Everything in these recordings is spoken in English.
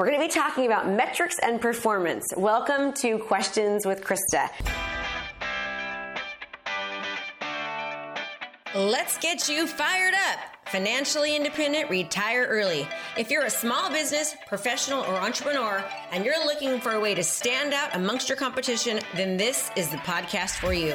We're going to be talking about metrics and performance. Welcome to Questions with Krista. Let's get you fired up. Financially independent, retire early. If you're a small business, professional, or entrepreneur, and you're looking for a way to stand out amongst your competition, then this is the podcast for you.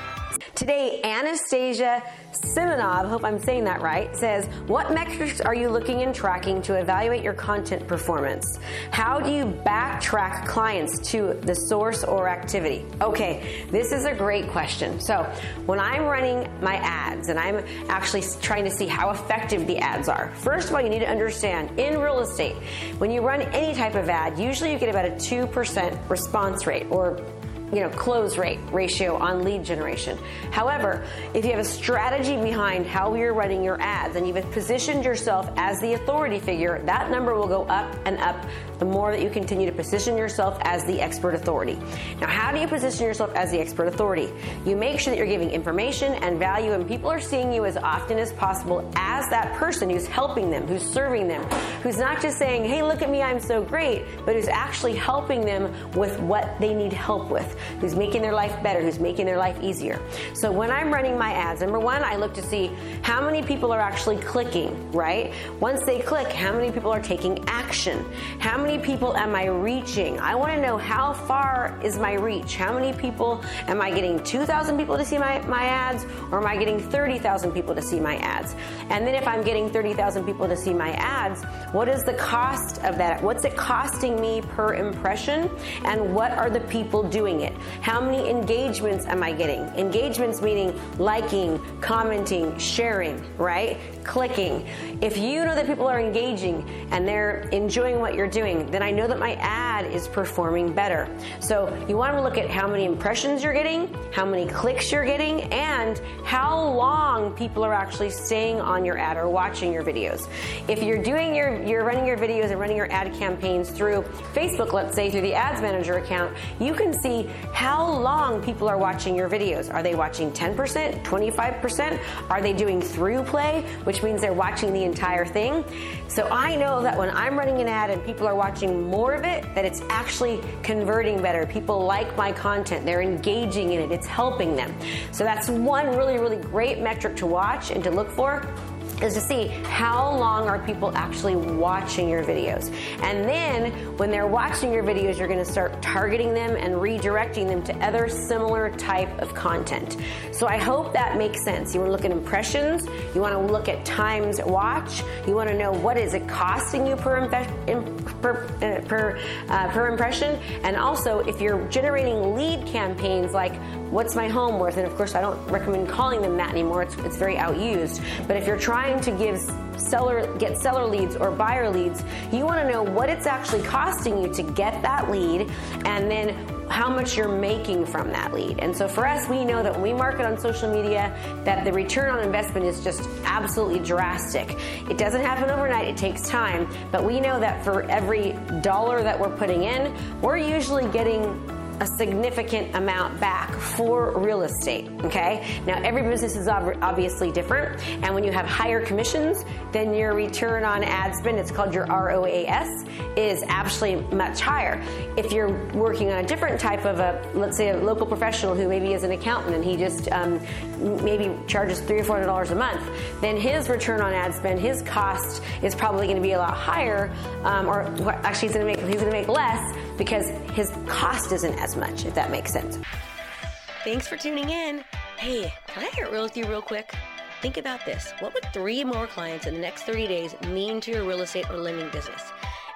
Today, Anastasia Simonov, hope I'm saying that right, says, What metrics are you looking and tracking to evaluate your content performance? How do you backtrack clients to the source or activity? Okay, this is a great question. So, when I'm running my ads and I'm actually trying to see how effective the ads are, first of all, you need to understand in real estate, when you run any type of ad, usually you get about a 2% response rate or you know, close rate ratio on lead generation. However, if you have a strategy behind how you're running your ads and you've positioned yourself as the authority figure, that number will go up and up the more that you continue to position yourself as the expert authority. Now, how do you position yourself as the expert authority? You make sure that you're giving information and value, and people are seeing you as often as possible as that person who's helping them, who's serving them, who's not just saying, hey, look at me, I'm so great, but who's actually helping them with what they need help with, who's making their life better, who's making their life easier. So when I'm running my ads, number one, I look to see how many people are actually clicking, right? Once they click, how many people are taking action? How many many people am I reaching? I want to know how far is my reach? How many people am I getting 2,000 people to see my, my ads or am I getting 30,000 people to see my ads? And then if I'm getting 30,000 people to see my ads, what is the cost of that? What's it costing me per impression? And what are the people doing it? How many engagements am I getting? Engagements meaning liking, commenting, sharing, right? Clicking. If you know that people are engaging and they're enjoying what you're doing, then I know that my ad is performing better. So you want to look at how many impressions you're getting, how many clicks you're getting, and how long people are actually staying on your ad or watching your videos. If you're doing your, you're running your videos and running your ad campaigns through Facebook, let's say through the Ads Manager account, you can see how long people are watching your videos. Are they watching 10%, 25%? Are they doing through play, which means they're watching the entire thing? So I know that when I'm running an ad and people are watching more of it, that it's actually converting better. People like my content, they're engaging in it, it's helping them. So that's one really, really great metric to watch and to look for is to see how long are people actually watching your videos. And then when they're watching your videos, you're going to start targeting them and redirecting them to other similar type of content. So I hope that makes sense. You want to look at impressions, you want to look at times watch, you want to know what is it costing you per per uh, per, uh, per impression, and also if you're generating lead campaigns like what's my home worth, and of course I don't recommend calling them that anymore. It's, it's very outused. But if you're trying to give seller get seller leads or buyer leads, you want to know what it's actually costing you to get that lead, and then how much you're making from that lead. And so for us, we know that when we market on social media, that the return on investment is just absolutely drastic. It doesn't happen overnight, it takes time, but we know that for every dollar that we're putting in, we're usually getting a significant amount back for real estate. Okay. Now, every business is obviously different. And when you have higher commissions, then your return on ad spend, it's called your ROAS, is actually much higher. If you're working on a different type of a, let's say a local professional who maybe is an accountant and he just um, maybe charges three or four hundred dollars a month, then his return on ad spend, his cost is probably going to be a lot higher, um, or actually he's going to make he's going to make less because his cost isn't as much, if that makes sense. Thanks for tuning in. Hey, can I get real with you real quick? Think about this. What would three more clients in the next 30 days mean to your real estate or lending business?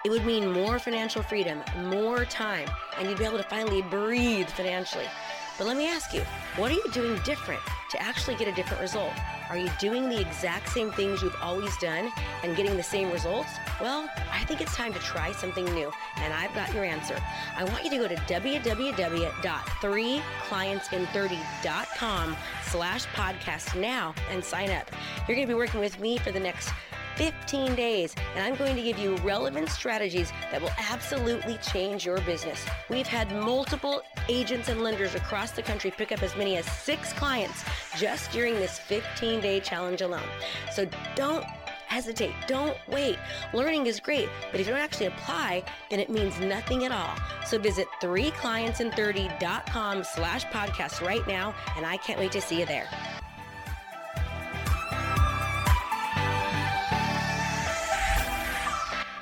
It would mean more financial freedom, more time, and you'd be able to finally breathe financially. But let me ask you, what are you doing different to actually get a different result? Are you doing the exact same things you've always done and getting the same results? Well, I think it's time to try something new, and I've got your answer. I want you to go to www.3clientsin30.com slash podcast now and sign up. You're going to be working with me for the next 15 days, and I'm going to give you relevant strategies that will absolutely change your business. We've had multiple agents and lenders across the country pick up as many as six clients just during this 15 day challenge alone. So don't hesitate. Don't wait. Learning is great, but if you don't actually apply, then it means nothing at all. So visit 3clientsin30.com slash podcast right now, and I can't wait to see you there.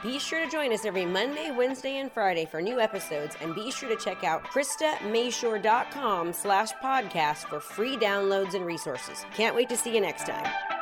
Be sure to join us every Monday, Wednesday, and Friday for new episodes, and be sure to check out KristaMashore.com slash podcast for free downloads and resources. Can't wait to see you next time.